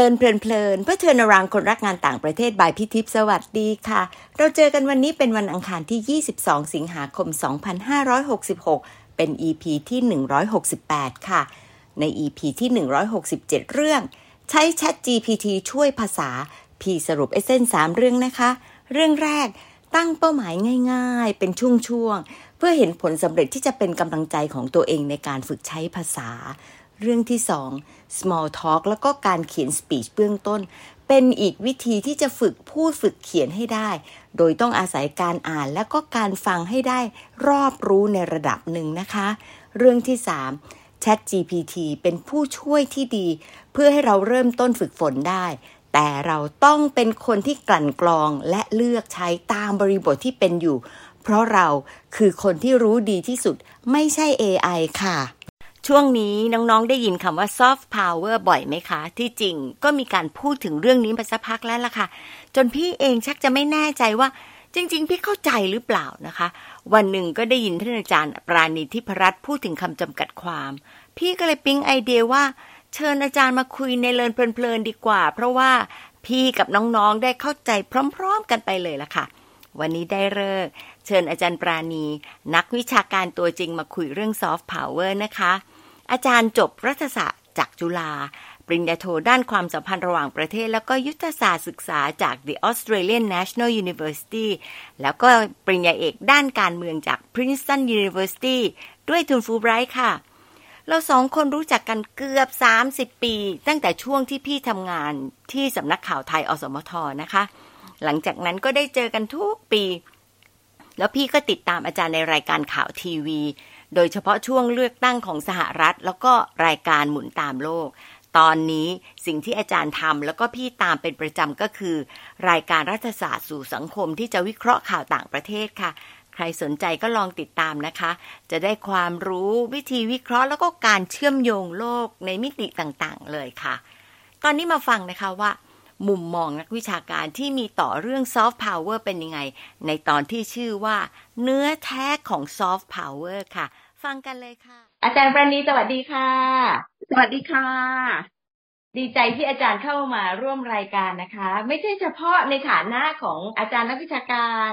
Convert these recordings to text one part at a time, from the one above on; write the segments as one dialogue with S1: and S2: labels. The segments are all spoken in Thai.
S1: ลินเพลินเพลินเพื่อเทินรางคนรักงานต่างประเทศบายพิทิพสวัสดีค่ะ เราเจอกันวันนี้เป็นวันอังคารที่ 22 สิงหาคม 2566 เป็น EP ที่ 168 ค่ะ ใน EP ที่ 167 เรื่อง ใช้ Chat GPT ช่วยภาษา พี่สรุปเอเซน3เรื่องนะคะ เรื่องแรกตั้งเป้าหมายง่าย ๆ เป็นช่วงๆเพื่อเห็นผลสำเร็จที่จะเป็นกำลังใจของตัวเองในการฝึกใช้ภาษา เรื่องที่2 small talk แล้วก็การเขียน speech เบื้องต้น เป็นอีกวิธีที่จะฝึกพูดฝึกเขียนให้ได้ โดยต้องอาศัยการอ่านและก็การฟังให้ได้รอบรู้ในระดับหนึ่งนะคะ เรื่องที่ 3 Chat GPT เป็นผู้ช่วยที่ดี เพื่อให้เราเริ่มต้นฝึกฝนได้แต่เราต้องเป็นคนที่กลั่นกรองและเลือกใช้ตามบริบทที่เป็นอยู่ เพราะเราคือคนที่รู้ดีที่สุดไม่ใช่ AI ค่ะ ช่วงนี้น้องๆได้ยินคำว่า soft power บ่อยไหมคะ ที่จริงก็มีการพูดถึงเรื่องนี้มาสักพักแล้วล่ะค่ะ จนพี่เองชักจะไม่แน่ใจว่าจริง ๆ พี่เข้าใจหรือเปล่านะคะ วันหนึ่งก็ได้ยินท่านอาจารย์ปราณีทิพรัตน์พูดถึงคำจำกัดความ พี่ก็เลยปิ๊งไอเดียว่า เชิญอาจารย์มาคุยในเลินเพลินๆดีกว่า เพราะว่าพี่กับน้องๆได้เข้าใจพร้อม ๆ กันไปเลยล่ะค่ะ วันนี้ได้เลิกเชิญอาจารย์ปราณี นักวิชาการตัวจริงมาคุยเรื่อง soft power นะคะ อาจารย์จบรัฐศาสตร์จากจุฬาปริญญาโทด้านความสัมพันธ์ระหว่างประเทศ แล้วก็ยุทธศาสตร์ศึกษาจาก The Australian National University แล้วก็ปริญญาเอกด้านการเมืองจาก Princeton University ด้วยทุนฟูไบรท์ค่ะเราสองคนรู้จักกันเกือบ 30 ปี ตั้งแต่ช่วงที่พี่ทำงานที่สำนักข่าวไทยอสมทนะคะ หลังจากนั้นก็ได้เจอกันทุกปี แล้วพี่ก็ติดตามอาจารย์ในรายการข่าวทีวี โดยเฉพาะช่วงเลือกตั้งของสหรัฐ แล้วก็รายการหมุนตามโลก ตอนนี้สิ่งที่อาจารย์ทำแล้วก็พี่ตามเป็นประจำก็คือ รายการรัฐศาสตร์สู่สังคมที่จะวิเคราะห์ข่าวต่างประเทศค่ะใครสนใจก็ลองติดตามนะคะ จะได้ความรู้วิธีวิเคราะห์ แล้วก็การเชื่อมโยงโลกในมิติต่างๆ เลยค่ะ ตอนนี้มาฟังนะคะว่า มุมมองนักวิชาการที่มีต่อเรื่อง soft power เป็นยังไง ในตอนที่ชื่อว่า เนื้อแท้ของ soft power ค่ะ ฟังกันเลยค่ะ อาจารย์ปราณีสวัสดีค่ะ
S2: สวัสดีค่ะ
S1: ดีใจที่อาจารย์เข้ามาร่วมรายการนะคะ ไม่ใช่เฉพาะในฐานะของอาจารย์นักวิชาการ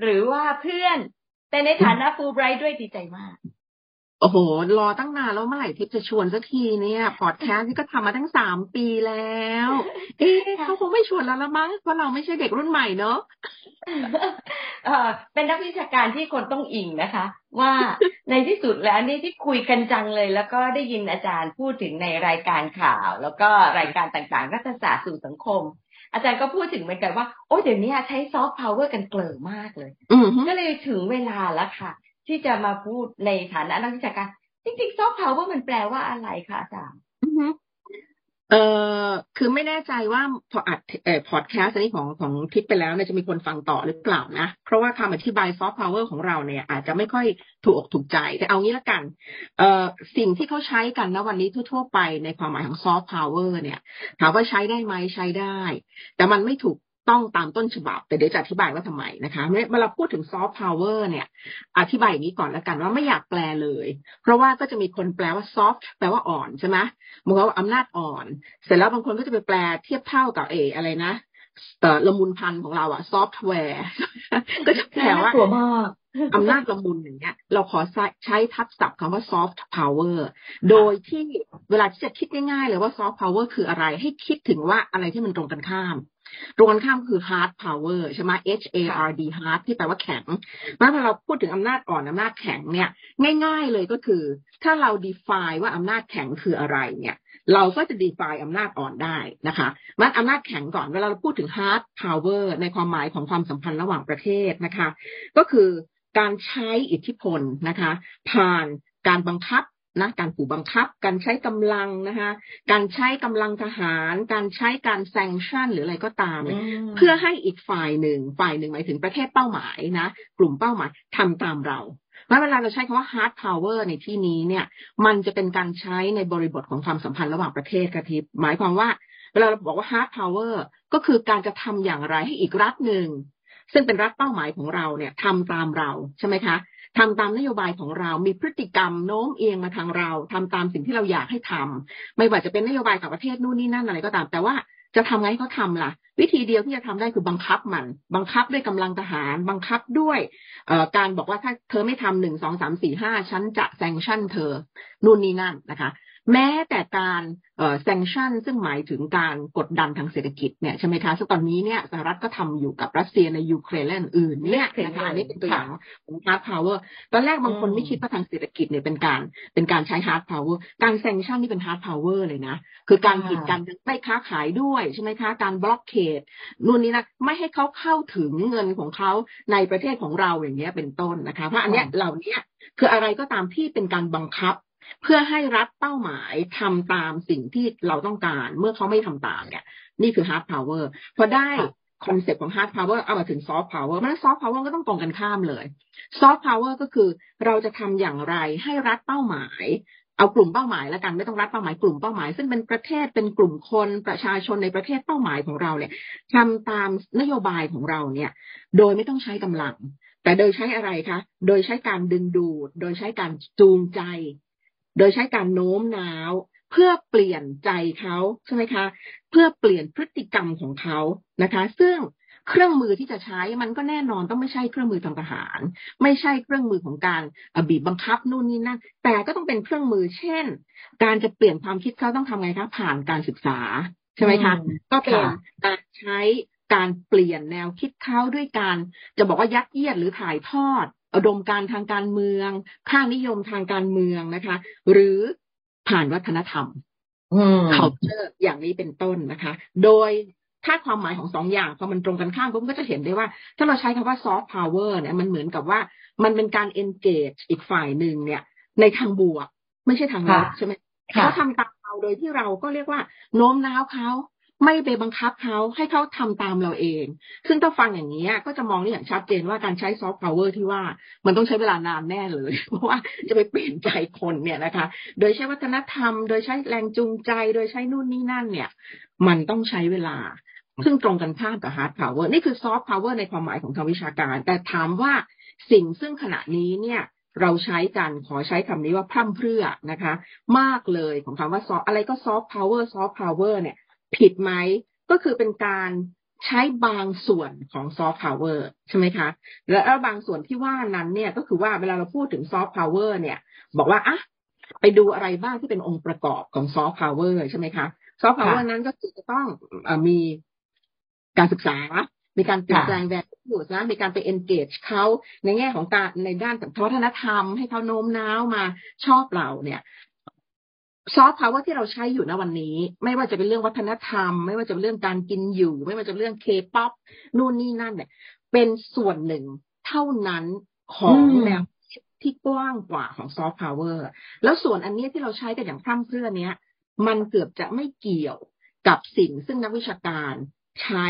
S1: หรือว่าเพื่อน แต่ในฐานะฟูไบรท์ด้วยดีใจมาก
S2: โอ้โห รอตั้งนานแล้วเมื่อไหร่ทิพย์จะชวนสักทีเนี่ย พอดแคสต์นี่ก็ทำมาตั้งสามปีแล้ว เอ๊ะเขาคงไม่ชวนแล้วละมั้ง เพราะเราไม่ใช่เด็กรุ่นใหม่เนอะ
S1: เออเป็นนักวิชาการที่คนต้องอิงนะคะ ว่าในที่สุดแล้วนี่ที่คุยกันจังเลย แล้วก็ได้ยินอาจารย์พูดถึงในรายการข่าว แล้วก็รายการต่างๆ รัฐศาสตร์สู่สังคม อาจารย์ก็พูดถึงเหมือนกันว่า โอ้เดี๋ยวนี้ใช้ซอฟต์พาวเวอร์กันเกร่อมากเลย
S2: อือฮึ
S1: ก็เลยถึงเวลาแล้วค่ะ ที่จะมาพูดในฐานะนักวิชาการจริงๆซอฟต์พาวเวอร์มันแปลว่าอะไรคะอาจารย์
S2: เอ่อคือไม่แน่ใจว่าพออัดเอ่อพอดแคสต์อันนี้ของของทิพย์ไปแล้วเนี่ยจะมีคนฟังต่อหรือเปล่านะ เพราะว่าคำอธิบายซอฟต์พาวเวอร์ของเราเนี่ย อาจจะไม่ค่อยถูกอกถูกใจ แต่เอางี้ละกันเอ่อสิ่งที่เขาใช้กันนะวันนี้ทั่ว ๆ ไปในความหมายของซอฟต์พาวเวอร์เนี่ย ถามว่าใช้ได้ไหมใช้ได้ แต่มันไม่ถูก ต้องตามต้นฉบับ แต่เดี๋ยวจะอธิบายว่าทำไมนะคะเมื่อเราพูดถึงซอฟต์พาวเวอร์เนี่ย อธิบายอย่างนี้ก่อนแล้วกันว่าไม่อยากแปลเลย เพราะว่าก็จะมีคนแปลว่าซอฟต์แปลว่าอ่อนใช่ไหมมันกับว่าอำนาจอ่อน เสร็จแล้วบางคนก็จะไปแปลเทียบเท่ากับเออะไรนะ ละมุนพันธุ์ของเราอะซอฟต์แวร์ก็จะแปลว่า
S1: ตัวมาก
S2: อำนาจละมุนอย่างเงี้ย เราขอใช้ทับศัพท์คำว่า soft power โดยที่เวลาที่จะคิดง่ายๆเลยว่า soft power คืออะไร ให้คิดถึงว่าอะไรที่มันตรงกันข้าม ตรงกันข้ามคือ hard power ใช่ไหม H A R D hard ที่แปลว่าแข็งเมื่อเราพูดถึงอำนาจอ่อนอำนาจแข็งเนี่ย ง่าย ๆเลยก็คือ ถ้าเรา define ว่าอำนาจแข็งคืออะไรเนี่ย เราก็จะ define อำนาจอ่อนได้นะคะมันอำนาจแข็งก่อนเวลาเราพูดถึง hard power ในความหมายของความสัมพันธ์ระหว่างประเทศนะคะ ก็คือการใช้อิทธิพลนะคะ ผ่านการบังคับนะการขู่บังคับ การใช้กำลังนะคะการใช้กำลังทหาร การใช้การแซงชั่นหรืออะไรก็ตามเนี่ยเพื่อให้อีกฝ่ายหนึ่งฝ่ายหนึ่งหมายถึงประเทศเป้าหมายนะ กลุ่มเป้าหมายทำตามเรา เมื่อเวลาเราใช้คำว่า hard power ในที่นี้เนี่ย มันจะเป็นการใช้ในบริบทของความสัมพันธ์ระหว่างประเทศกระทิบหมายความว่า เวลาเราบอกว่า hard power ก็คือการกระทำอย่างไรให้อีกรัฐหนึ่ง ซึ่งเป็นรัฐเป้าหมายของเราเนี่ยทำตามเราใช่ไหมคะทำตามนโยบายของเรา มีพฤติกรรมโน้มเอียงมาทางเราทำตามสิ่งที่เราอยากให้ทำไม่ว่าจะเป็นนโยบายกับประเทศนู่นนี่นั่นอะไรก็ตาม แต่ว่า จะทำไงให้เขาทำล่ะ วิธีเดียวที่จะทำได้คือบังคับมัน บังคับด้วยกำลังทหาร บังคับด้วยการบอกว่าถ้าเธอไม่ทำหนึ่งสองสามสี่ห้าฉันจะแซงชั่นเธอนู่นนี่นั่นนะคะ แม้แต่การเอ่อ sanction ซึ่งหมายถึงการกดดันทางเศรษฐกิจเนี่ยใช่ไหมคะซึ่งตอนนี้เนี่ยสหรัฐก็ทำอยู่กับรัสเซียในยูเครนและอื่นเนี่ยนะคะอันนี้เป็นตัวอย่างของ hard power ตอนแรกบางคนไม่คิดว่าทางเศรษฐกิจเนี่ยเป็นการเป็นการใช้ hard power การ sanction นี่เป็น hard power เลยนะ คือการกีดกันไม่ค้าขายด้วยใช่ไหมคะการ blockade นู่นนี่นะไม่ให้เขาเข้าถึงเงินของเขาในประเทศของเราอย่างเงี้ยเป็นต้นนะคะเพราะอันเนี้ยเหล่านี้คืออะไรก็ตามที่เป็นการบังคับ เพื่อให้รัฐเป้าหมายทำตามสิ่งที่เราต้องการ เมื่อเขาไม่ทำตามเนี่ย นี่คือ hard power พอได้คอนเซ็ปต์ของ hard power เอามาถึง soft power มัน soft power ก็ต้องตรงกันข้ามเลย soft power ก็คือเราจะทำอย่างไรให้รัฐเป้าหมายเอากลุ่มเป้าหมายแล้วกันไม่ต้องรัฐเป้าหมายกลุ่มเป้าหมาย ซึ่งเป็นประเทศเป็นกลุ่มคนประชาชนในประเทศเป้าหมายของเราเนี่ยทำตามนโยบายของเราเนี่ย โดยไม่ต้องใช้กำลัง แต่โดยใช้อะไรคะ โดยใช้การดึงดูด โดยใช้การจูงใจ โดยใช้การโน้มน้าวเพื่อเปลี่ยนใจเขาใช่ไหมคะ เพื่อเปลี่ยนพฤติกรรมของเขานะคะ ซึ่งเครื่องมือที่จะใช้มันก็แน่นอนต้องไม่ใช่เครื่องมือทางทหาร ไม่ใช่เครื่องมือของการบีบบังคับนู่นนี่นั่นแต่ก็ต้องเป็นเครื่องมือเช่น การจะเปลี่ยนความคิดเขาต้องทำไงคะผ่านการศึกษาใช่ไหมคะก็เป็นการใช้การเปลี่ยนแนวคิดเขาด้วยการจะบอกว่ายัดเยียดหรือถ่ายทอด อุดมการทางการเมืองค่านิยมทางการเมืองนะคะ หรือผ่านวัฒนธรรม culture อย่างนี้เป็นต้นนะคะ โดยถ้าความหมายของสองอย่างพอมันตรงกันข้ามก็จะเห็นได้ว่า ถ้าเราใช้คำว่า soft power เนี่ยมันเหมือนกับว่า มันเป็นการ engage อีกฝ่ายหนึ่งเนี่ย ในทางบวก ไม่ใช่ทางลบใช่ไหมเขาทำตามเราโดยที่เราก็เรียกว่าโน้มน้าวเขา ไม่ไปบังคับเขาให้เขาทำตามเราเอง ซึ่งถ้าฟังอย่างนี้ก็จะมองได้อย่างชัดเจนว่าการใช้ซอฟต์พาวเวอร์ที่ว่ามันต้องใช้เวลานานแน่เลย เพราะว่าจะไปเปลี่ยนใจคนเนี่ยนะคะ โดยใช้วัฒนธรรม โดยใช้แรงจูงใจ โดยใช้นู่นนี่นั่นเนี่ย มันต้องใช้เวลา ซึ่งตรงกันข้ามกับ hard power นี่คือซอฟต์พาวเวอร์ในความหมายของทางวิชาการ แต่ถามว่าสิ่งซึ่งขณะนี้เนี่ยเราใช้กันขอใช้คำนี้ว่าพร่ำเพรื่อนะคะ มากเลยของคำว่า soft อะไรก็ซอฟต์พาวเวอร์ซอฟต์พาวเวอร์เนี่ย ผิดไหมก็คือเป็นการใช้บางส่วนของซอฟต์พาวเวอร์ใช่ไหมคะ และบางส่วนที่ว่านั้นเนี่ยก็คือว่าเวลาเราพูดถึงซอฟต์พาวเวอร์เนี่ย บอกว่าอะไปดูอะไรบ้างที่เป็นองค์ประกอบของซอฟต์พาวเวอร์ใช่ไหมคะซอฟต์พาวเวอร์นั้นก็คือจะต้องมีการศึกษา มีการเปลี่ยนแปลงแบบอยู่นะมีการไป engage เขาในแง่ของการในด้านวัฒนธรรม ให้เขาโน้มน้าวมาชอบเราเนี่ย ซอฟต์พาวเวอร์ที่เราใช้อยู่ณวันนี้ ไม่ว่าจะเป็นเรื่องวัฒนธรรม ไม่ว่าจะเป็นเรื่องการกินอยู่ ไม่ว่าจะเป็นเรื่องเคป๊อปนู่นนี่นั่นเนี่ย เป็นส่วนหนึ่งเท่านั้นของแนวที่กว้างกว่าของซอฟต์พาวเวอร์แล้วส่วนอันนี้ที่เราใช้กันอย่างพร่ำเพรื่อเนี้ย มันเกือบจะไม่เกี่ยวกับสิ่งซึ่งนักวิชาการใช้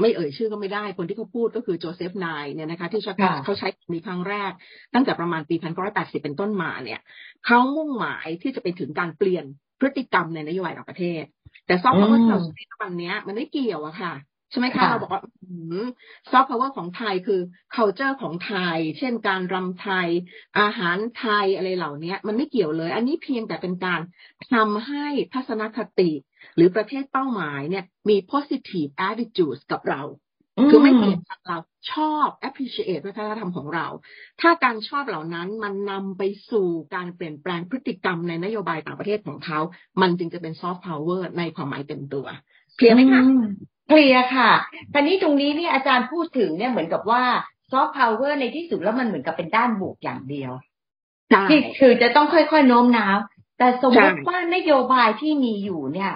S2: ไม่เอ่ยชื่อก็ไม่ได้ คนที่เขาพูดก็คือ Joseph Nye เนี่ยนะคะ ที่เขาใช้มีครั้งแรก ตั้งแต่ประมาณปีพันเก้าร้อยแปดสิบเป็นต้นมาเนี่ยเขามุ่งหมายที่จะไปถึงการเปลี่ยนพฤติกรรมในนโยบายของประเทศ แต่ซอฟต์พาวเวอร์ที่เราใช้วันนี้มันไม่เกี่ยวอะค่ะ ใช่ไหมคะเราบอกว่าซอฟต์พาวเวอร์ของไทยคือ culture ของไทย เช่นการรำไทย อาหารไทยอะไรเหล่านี้มันไม่เกี่ยวเลย อันนี้เพียงแต่เป็นการทำให้ทัศนคติ หรือประเทศเป้าหมายเนี่ยมี positive attitude กับเรา คือไม่เกลียดเราชอบ appreciate วัฒนธรรมของเรา ถ้าการชอบเหล่านั้นมันนำไปสู่การเปลี่ยนแปลงพฤติกรรมในนโยบายต่างประเทศของเขา มันจึงจะเป็น soft power ในความหมายเต็มตัว เคลียร์ไหมคะ
S1: เคลียร์ค่ะทีนี้ตรงนี้นี่อาจารย์พูดถึงเนี่ยเหมือนกับว่า soft power ในที่สุดแล้วมันเหมือนกับเป็นด้านบวกอย่างเดียวที่คือจะต้องค่อยๆโน้มน้าว แต่สมมติว่านโยบายที่มีอยู่เนี่ย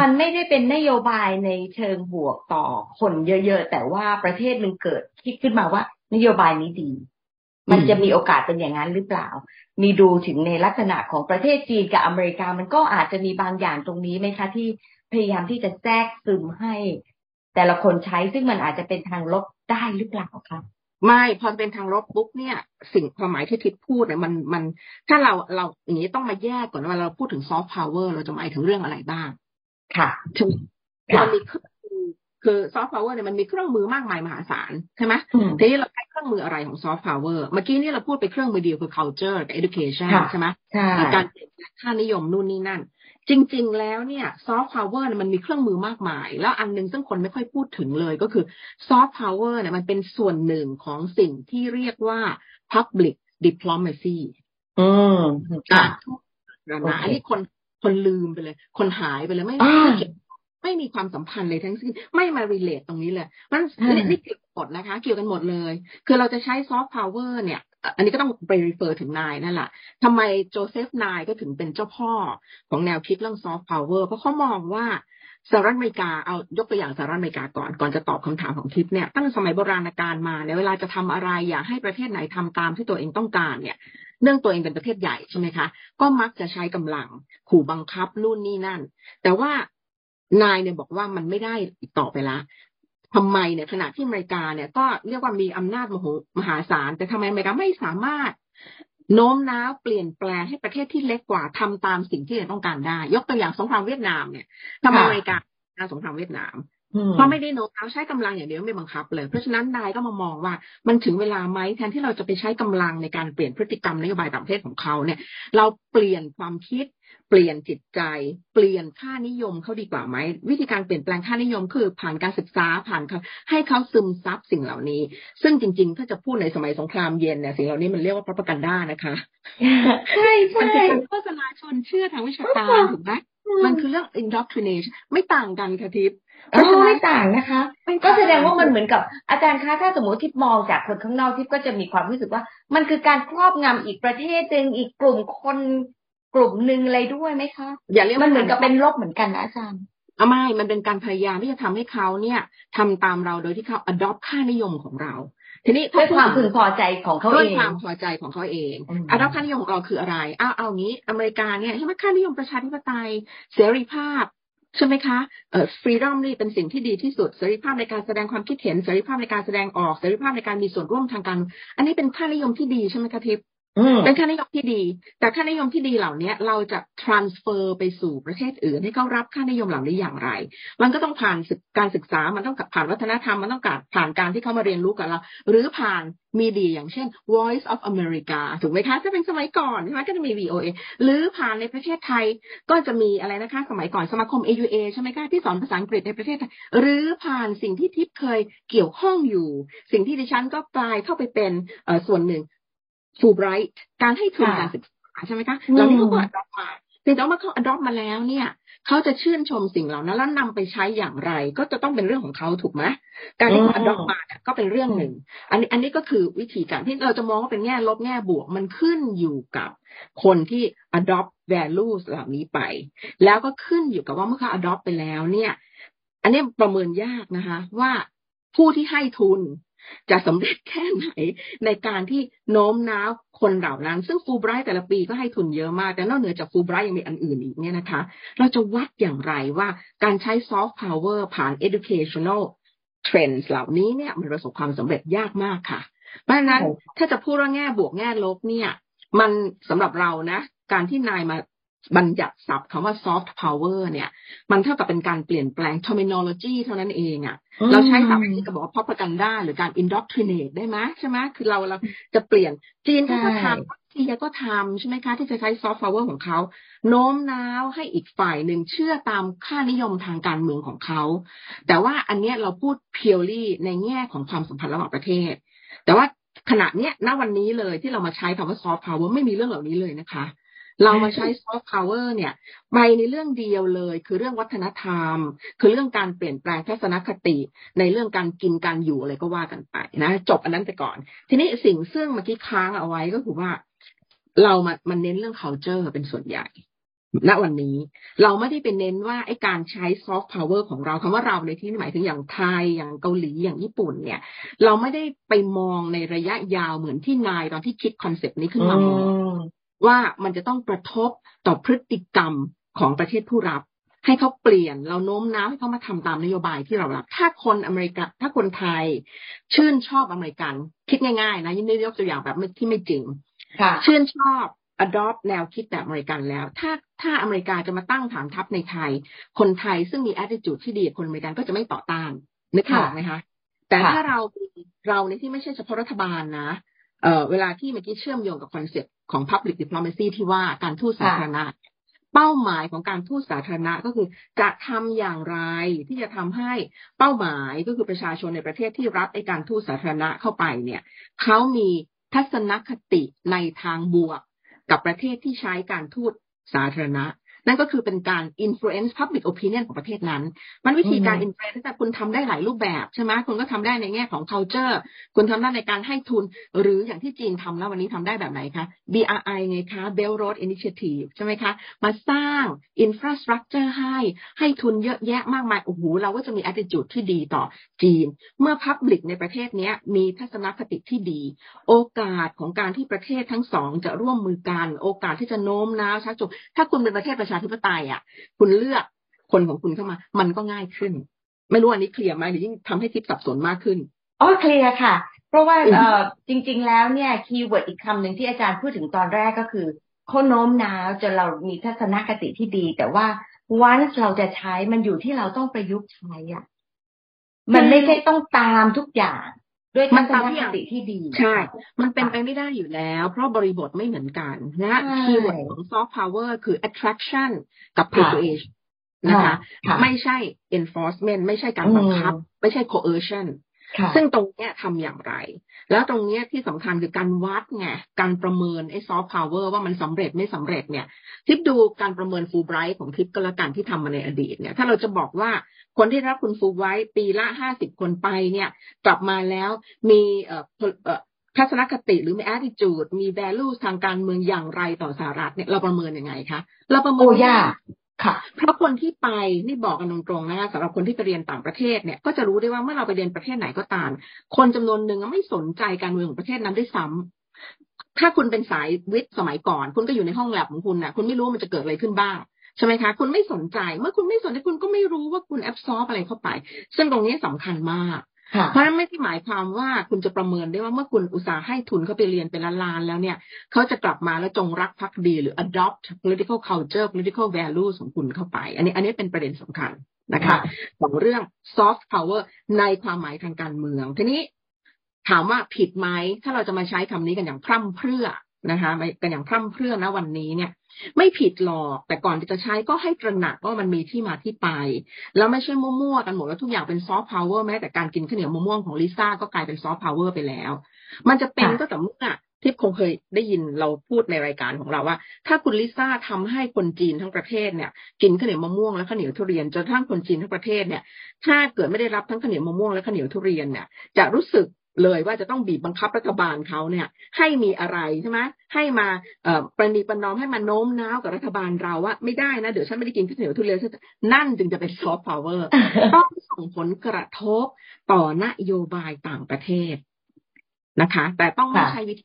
S1: มันไม่ได้เป็นนโยบายในเชิงบวกต่อคนเยอะๆ แต่ว่าประเทศหนึ่งเกิดคิดขึ้นมาว่า นโยบายนี้ดี มันจะมีโอกาสเป็นอย่างนั้นหรือเปล่า มีดูถึงในลักษณะของประเทศจีนกับอเมริกา มันก็อาจจะมีบางอย่างตรงนี้ไหมคะที่ พยายามที่จะแทรกซึมให้ แต่ละคนใช้ซึ่งมันอาจจะเป็นทางลบได้หรือเปล่าคะ
S2: ไม่พอเป็นทางลบปุ๊บเนี่ย สิ่งความหมายที่ทิศพูดเนี่ยมันมันถ้าเราเราอย่างนี้ต้องมาแยกก่อนว่าเราพูดถึงซอฟต์พาวเวอร์เราจะหมายถึงเรื่องอะไรบ้าง
S1: ค่ะ
S2: ถึงมันมีเครื่องมือคือซอฟต์พาวเวอร์เนี่ยมันมีเครื่องมือมากมายมหาศาลใช่ไหมทีนี้เราใช้เครื่องรื่องมืออะไรของซอฟต์พาวเวอร์เมื่อกี้นี่เราพูดไปเครื่องมือเดียวคือ culture กับ education ใช่ไหมการเปลี่ยนค่านิยมนู่นนี่นั่น จริง ๆ แล้วเนี่ยซอฟต์พาวเวอร์มันมีเครื่องมือมากมาย แล้วอันนึงซึ่งคนไม่ค่อยพูดถึงเลยก็คือซอฟต์พาวเวอร์เนี่ยมันเป็นส่วนหนึ่งของสิ่งที่เรียกว่า public diplomacy
S1: อืม
S2: ค่ะนะอันนี้คนคนลืมไปเลย คนหายไปเลยไม่ไม่ไม่มีความสัมพันธ์เลยทั้งสิ้นไม่มา relate ตรงนี้เลยมันนี่เกี่ยวหมดนะคะ เกี่ยวกันหมดเลย คือเราจะใช้ซอฟต์พาวเวอร์เนี่ย อันนี้ก็ต้องไป refer ถึง Nye นั่นแหละทำไม Joseph Nye ก็ถึงเป็นเจ้าพ่อของแนวคิดเรื่องซอฟต์พาวเวอร์เพราะเขามองว่าสหรัฐอเมริกาเอายกตัวอย่างสหรัฐอเมริกาก่อนก่อนจะตอบคำถามของทิพย์เนี่ยตั้งสมัยโบราณกาลมาเนี่ยเวลาจะทำอะไรอยากให้ประเทศไหนทำตามที่ตัวเองต้องการเนี่ยเนื่องตัวเองเป็นประเทศใหญ่ใช่ไหมคะ ก็มักจะใช้กำลังขู่บังคับนู่นนี่นั่น แต่ว่านายเนี่ยบอกว่ามันไม่ได้อีกต่อไปละ ทำไมเนี่ยขณะที่อเมริกาเนี่ยก็เรียกว่ามีอำนาจมโหมหาศาล แต่ทำไมอเมริกาไม่สามารถโน้มน้าวเปลี่ยนแปลงให้ประเทศที่เล็กกว่าทำตามสิ่งที่เราต้องการได้ ยกตัวอย่างสงครามเวียดนามเนี่ยทำไมอเมริกาสงครามเวียดนาม เพราะไม่ได้โน้มน้าวใช้กำลังอย่างเดียวไม่บังคับเลย เพราะฉะนั้นนายก็มามองว่ามันถึงเวลาไหมแทนที่เราจะไปใช้กำลังในการเปลี่ยนพฤติกรรมนโยบายต่างประเทศของเขาเนี่ย เราเปลี่ยนความคิด เปลี่ยนจิตใจ เปลี่ยนค่านิยมเขาดีกว่าไหม วิธีการเปลี่ยนแปลงค่านิยมคือผ่านการศึกษาผ่านให้เขาซึมซับสิ่งเหล่านี้ ซึ่งจริง ๆ ถ้าจะพูดในสมัยสงครามเย็นเนี่ยสิ่งเหล่านี้มันเรียกว่าพระประกันด้านะคะ
S1: ใช่ใช่
S2: มันคือการโฆษณาชวนเชื่อทางวิชาการถูกไหมมันคือเรื่อง indoctrination ไม่ต่างกันค่ะทิพย์
S1: ก็ไม่ต่างนะคะ ก็แสดงว่ามันเหมือนกับอาจารย์คะถ้าสมมติทิพมองจากคนข้างนอกทิพก็จะมีความรู้สึกว่า มันคือการครอบงำอีกประเทศหนึ่งอีกกลุ่มคนกลุ่มหนึ่งอะไรด้วยไหมคะ
S2: อย่าเรียก
S1: มันเหมือนกับเป็นลบเหมือนกันนะอาจารย์
S2: อ่ไม่ มันเป็นการพยายามที่จะทำให้เขาเนี่ยทำตามเราโดยที่เขา adopt ค่านิยมของเรา ทีนี้
S1: ด้วยความพึงพอใจของเขาเอง
S2: ด้วยความพอใจของเขาเอง adopt ค่านิยมของเราคืออะไรอ้าวเอางี้ อเมริกาเนี่ยใช่ไหมค่านิยมประชาธิปไตย เสรีภาพ ใช่ไหมคะเอ่อฟรีดอมนี่เป็นสิ่งที่ดีที่สุดเสรีภาพในการแสดงความคิดเห็นเสรีภาพในการแสดงออกเสรีภาพในการมีส่วนร่วมทางการ อันนี้เป็นค่านิยมที่ดีใช่ไหมคะทิพย์ เป็นค่านิยมที่ดี แต่ค่านิยมที่ดีเหล่านี้เราจะ transfer ไปสู่ประเทศอื่นให้เขารับค่านิยมเหล่านี้อย่างไร มันก็ต้องผ่านการศึกษา มันต้องผ่านวัฒนธรรม มันต้องการผ่านการที่เขามาเรียนรู้กับเรา หรือผ่านมีดีอย่างเช่น Voice of America ถูกไหมคะจะเป็นสมัยก่อนใช่ไหมก็จะมี VOA หรือผ่านในประเทศไทยก็จะมีอะไรนะคะ สมัยก่อนสมาคม AUA ใช่ไหมคะที่สอนภาษาอังกฤษในประเทศไทย หรือผ่านสิ่งที่ทิพย์เคยเกี่ยวข้องอยู่ สิ่งที่ดิฉันก็กลายเข้าไปเป็นส่วนหนึ่ง ฟูไบรท์การให้ทุนการศึกษาใช่ไหมคะเหล่านี้เขาก็อดอปมาเพียงแต่ว่าเขาอดอปมาแล้วเนี่ยเขาจะชื่นชมสิ่งเหล่านั้นแล้วนำไปใช้อย่างไร ก็จะต้องเป็นเรื่องของเขาถูกไหมการที่เขาอดอปมาเนี่ยก็เป็นเรื่องหนึ่ง อันนี้อันนี้ก็คือวิธีการที่เราจะมองว่าเป็นแง่ลบแง่บวกมันขึ้นอยู่กับคนที่ adopt values เหล่านี้ไป แล้วก็ขึ้นอยู่กับว่าเมื่อเขา adopt ไปแล้วเนี่ย อันนี้ประเมินยากนะคะ ว่าผู้ที่ให้ทุน จะสำเร็จแค่ไหนในการที่โน้มน้าวคนเหล่านั้น ซึ่งฟูไบรท์แต่ละปีก็ให้ทุนเยอะมาก แต่นอกเหนือจากฟูไบรท์ยังมีอันอื่นอีกเนี่ยนะคะ เราจะวัดอย่างไรว่าการใช้ซอฟต์พาวเวอร์ผ่าน educational trends เหล่านี้เนี่ยมันประสบความสำเร็จยากมากค่ะ เพราะฉะนั้นถ้าจะพูดว่าแง่บวกแง่ลบเนี่ย มันสำหรับเรานะ การที่นายมา บัญญัติศัพท์คำว่า soft power เนี่ย มันเท่ากับเป็นการเปลี่ยนแปลง terminology เท่านั้นเองอะ่ะ เราใช้ศัพท์นี้ก็บอกว่า propaganda หรือการ indoctrinate ได้ไหมใช่ไหมคือเราเราจะเปลี่ยนจีนก็ทำรัสเซียก็ทำใช่ไหมคะ ที่จะใช้ soft power ของเขา โน้มน้าวให้อีกฝ่ายหนึ่งเชื่อตามค่านิยมทางการเมืองของเขา แต่ว่าอันเนี้ยเราพูด purely ในแง่ของความสัมพันธ์ระหว่างประเทศ แต่ว่าขณะเนี้ยณวันนี้เลยที่เรามาใช้คำว่า soft power ไม่มีเรื่องเหล่านี้เลยนะคะ เรามาใช้ซอฟต์พาวเวอร์เนี่ยไปในเรื่องเดียวเลย คือเรื่องวัฒนธรรม คือเรื่องการเปลี่ยนแปลงทัศนคติ ในเรื่องการกินการอยู่อะไรก็ว่ากันไปนะจบอันนั้นไปก่อน ทีนี้สิ่งซึ่งเมื่อกี้ค้างเอาไว้ก็คือว่า เรามามันเน้นเรื่อง culture เป็นส่วนใหญ่ณวันนี้เราไม่ได้เป็นเน้นว่าไอ้การใช้ซอฟต์พาวเวอร์ของเราคำว่าเราในที่นี้หมายถึงอย่างไทยอย่างเกาหลีอย่างญี่ปุ่นเนี่ย เราไม่ได้ไปมองในระยะยาวเหมือนที่ Nye ตอนที่คิดคอนเซปต์นี้ขึ้นมามอง ว่ามันจะต้องกระทบต่อพฤติกรรมของประเทศผู้รับ ให้เขาเปลี่ยนเราโน้มน้าวให้เขามาทำตามนโยบายที่เรารับ ถ้าคนอเมริกาถ้าคนไทยชื่นชอบอเมริกัน คิดง่ายๆ นะยิ่งได้ยกตัวอย่างแบบที่ไม่จริงชื่นชอบ adopt แนวคิดแบบอเมริกันแล้ว ถ้าถ้าอเมริกาจะมาตั้งฐานทัพในไทย คนไทยซึ่งมี attitude ที่ดีคนอเมริกันก็จะไม่ต่อต้านนึกออกไหมคะแต่ถ้าเรามีเราในที่ไม่ใช่เฉพาะรัฐบาลนะ เอ่อเวลาที่เมื่อกี้เชื่อมโยงกับคอนเซ็ปต์ของ public diplomacy ที่ว่าการทูตสาธารณะเป้าหมายของการทูตสาธารณะก็คือจะทำอย่างไรที่จะทำให้เป้าหมายก็คือประชาชนในประเทศที่รับไอการทูตสาธารณะเข้าไปเนี่ยเขามีทัศนคติในทางบวกกับประเทศที่ใช้การทูตสาธารณะ นั่นก็คือเป็นการ influence public opinion ของประเทศนั้น มันวิธีการ influence แต่คุณทำได้หลายรูปแบบใช่ไหมคุณก็ทำได้ในแง่ของ culture คุณทำได้ในการให้ทุน หรืออย่างที่จีนทำแล้ววันนี้ทำได้แบบไหนคะ BRI ไงคะ Belt Road Initiative ใช่ไหมคะ มาสร้าง infrastructure ให้ให้ทุนเยอะแยะมากมายโอ้โหเราก็จะมี attitude ที่ดีต่อจีน เมื่อ public ในประเทศนี้มีทัศนคติที่ดี โอกาสของการที่ประเทศทั้งสองจะร่วมมือกัน โอกาสที่จะโน้มน้าวชักจูงถ้าคุณเป็นประเทศประชาธิปไตยอะ คุณเลือกคนของคุณเข้ามา มันก็ง่ายขึ้น ไม่รู้อันนี้เคลียร์ไหมหรือยิ่งทำให้ทิพย์สับสนมากขึ้น
S1: อ๋อเคลียร์ค่ะ เพราะว่าเออจริง ๆ แล้วเนี่ยคีย์เวิร์ดอีกคำหนึ่งที่อาจารย์พูดถึงตอนแรกก็คือเขาโน้มน้าวจนเรามีทัศนคติที่ดี แต่ว่าวันเราจะใช้มันอยู่ที่เราต้องประยุกต์ใช้อะ มันไม่ใช่ต้องตามทุกอย่าง ด้วยทัศนคติที่ดี
S2: ใช่ มันเป็นไปไม่ได้อยู่แล้ว เพราะบริบทไม่เหมือนกันนะ
S1: ใช่
S2: คีย์เวิร์ดของ soft power คือ attraction กับ persuasion นะคะ
S1: ค่ะ
S2: ไม่ใช่ enforcement ไม่ใช่การบังคับ ไม่ใช่ coercion
S1: ค่ะ
S2: ซึ่งตรงเนี้ยทำอย่างไร แล้วตรงเนี้ยที่สำคัญคือการวัดไงการประเมินไอ้ soft power ว่ามันสำเร็จไม่สำเร็จเนี่ยทิปดูการประเมินฟูไบรท์ของทิปก็แล้วกันที่ทำมาในอดีตเนี่ยถ้าเราจะบอกว่าคนที่รับคุณฟูไบรท์ปีละห้าสิบคนไปเนี่ยกลับมาแล้วมีเอ่อเอ่อทัศนคติหรือมี attitude มี value ทางการเมืองอย่างไรต่อสหรัฐเนี่ยเราประเมินยังไงคะ เราประเมิน
S1: โอ้
S2: ไม่ได้
S1: ยาก ค่ะ
S2: เพราะคนที่ไปนี่บอกกันตรงๆนะคะสำหรับคนที่ไปเรียนต่างประเทศเนี่ยก็จะรู้ได้ว่าเมื่อเราไปเรียนประเทศไหนก็ตาม คนจำนวนหนึ่งไม่สนใจการเมืองของประเทศนั้นด้วยซ้ำถ้าคุณเป็นสายวิทย์สมัยก่อน คุณก็อยู่ในห้องแลบของคุณน่ะคุณไม่รู้ว่ามันจะเกิดอะไรขึ้นบ้างใช่ไหมคะ คุณไม่สนใจ เมื่อคุณไม่สนใจคุณก็ไม่รู้ว่าคุณแอบซอฟอะไรเข้าไป ซึ่งตรงนี้สำคัญมาก เพราะฉะนั้นไม่ได้หมายความว่าคุณจะประเมินได้ว่าเมื่อคุณอุตสาห์ให้ทุนเขาไปเรียนเป็นล้านๆแล้วเนี่ย เขาจะกลับมาแล้วจงรักภักดีหรือ adopt political culture political values ของคุณเข้าไป อันนี้อันนี้เป็นประเด็นสำคัญนะคะ
S1: ค่ะ
S2: ของเรื่อง soft power ในความหมายทางการเมือง ทีนี้ถามว่าผิดไหมถ้าเราจะมาใช้คำนี้กันอย่างพร่ำเพรื่อนะคะกันอย่างพร่ำเพรื่อนะวันนี้เนี่ย ไม่ผิดหรอกแต่ก่อนที่จะใช้ก็ให้ตระหนักว่ามันมีที่มาที่ไป แล้วไม่ใช่มั่วๆกันหมดแล้วทุกอย่างเป็นซอฟต์พาวเวอร์แม้แต่การกินข้าวเหนียวมะม่วงของลิซ่าก็กลายเป็นซอฟต์พาวเวอร์ไปแล้ว มันจะเป็น
S1: ค่ะ
S2: ก็แต่อเมื่อที่คงเคยได้ยินเราพูดในรายการของเราว่า ถ้าคุณลิซ่าทำให้คนจีนทั้งประเทศเนี่ย กินข้าวเหนียวมะม่วงและข้าวเหนียวทุเรียนจนกระทั่งคนจีนทั้งประเทศเนี่ย ถ้าเกิดไม่ได้รับทั้งข้าวเหนียวมะม่วงและข้าวเหนียวทุเรียนเนี่ยจะรู้สึก เลยว่าจะต้องบีบบังคับรัฐบาลเขาเนี่ย ให้มีอะไรใช่ไหมให้มาเอ่อประนีประนอมให้มาโน้มน้าวกับรัฐบาลเราว่าไม่ได้นะเดี๋ยวฉันไม่ได้กินข้าวเหนียวทุเรียนฉันจะนั่นจึงจะเป็นซอฟต์พาวเวอร์ต้องส่งผลกระทบต่อนโยบายต่างประเทศนะคะ แต่ต้องไม่
S1: ค่ะ
S2: ใช้วิธี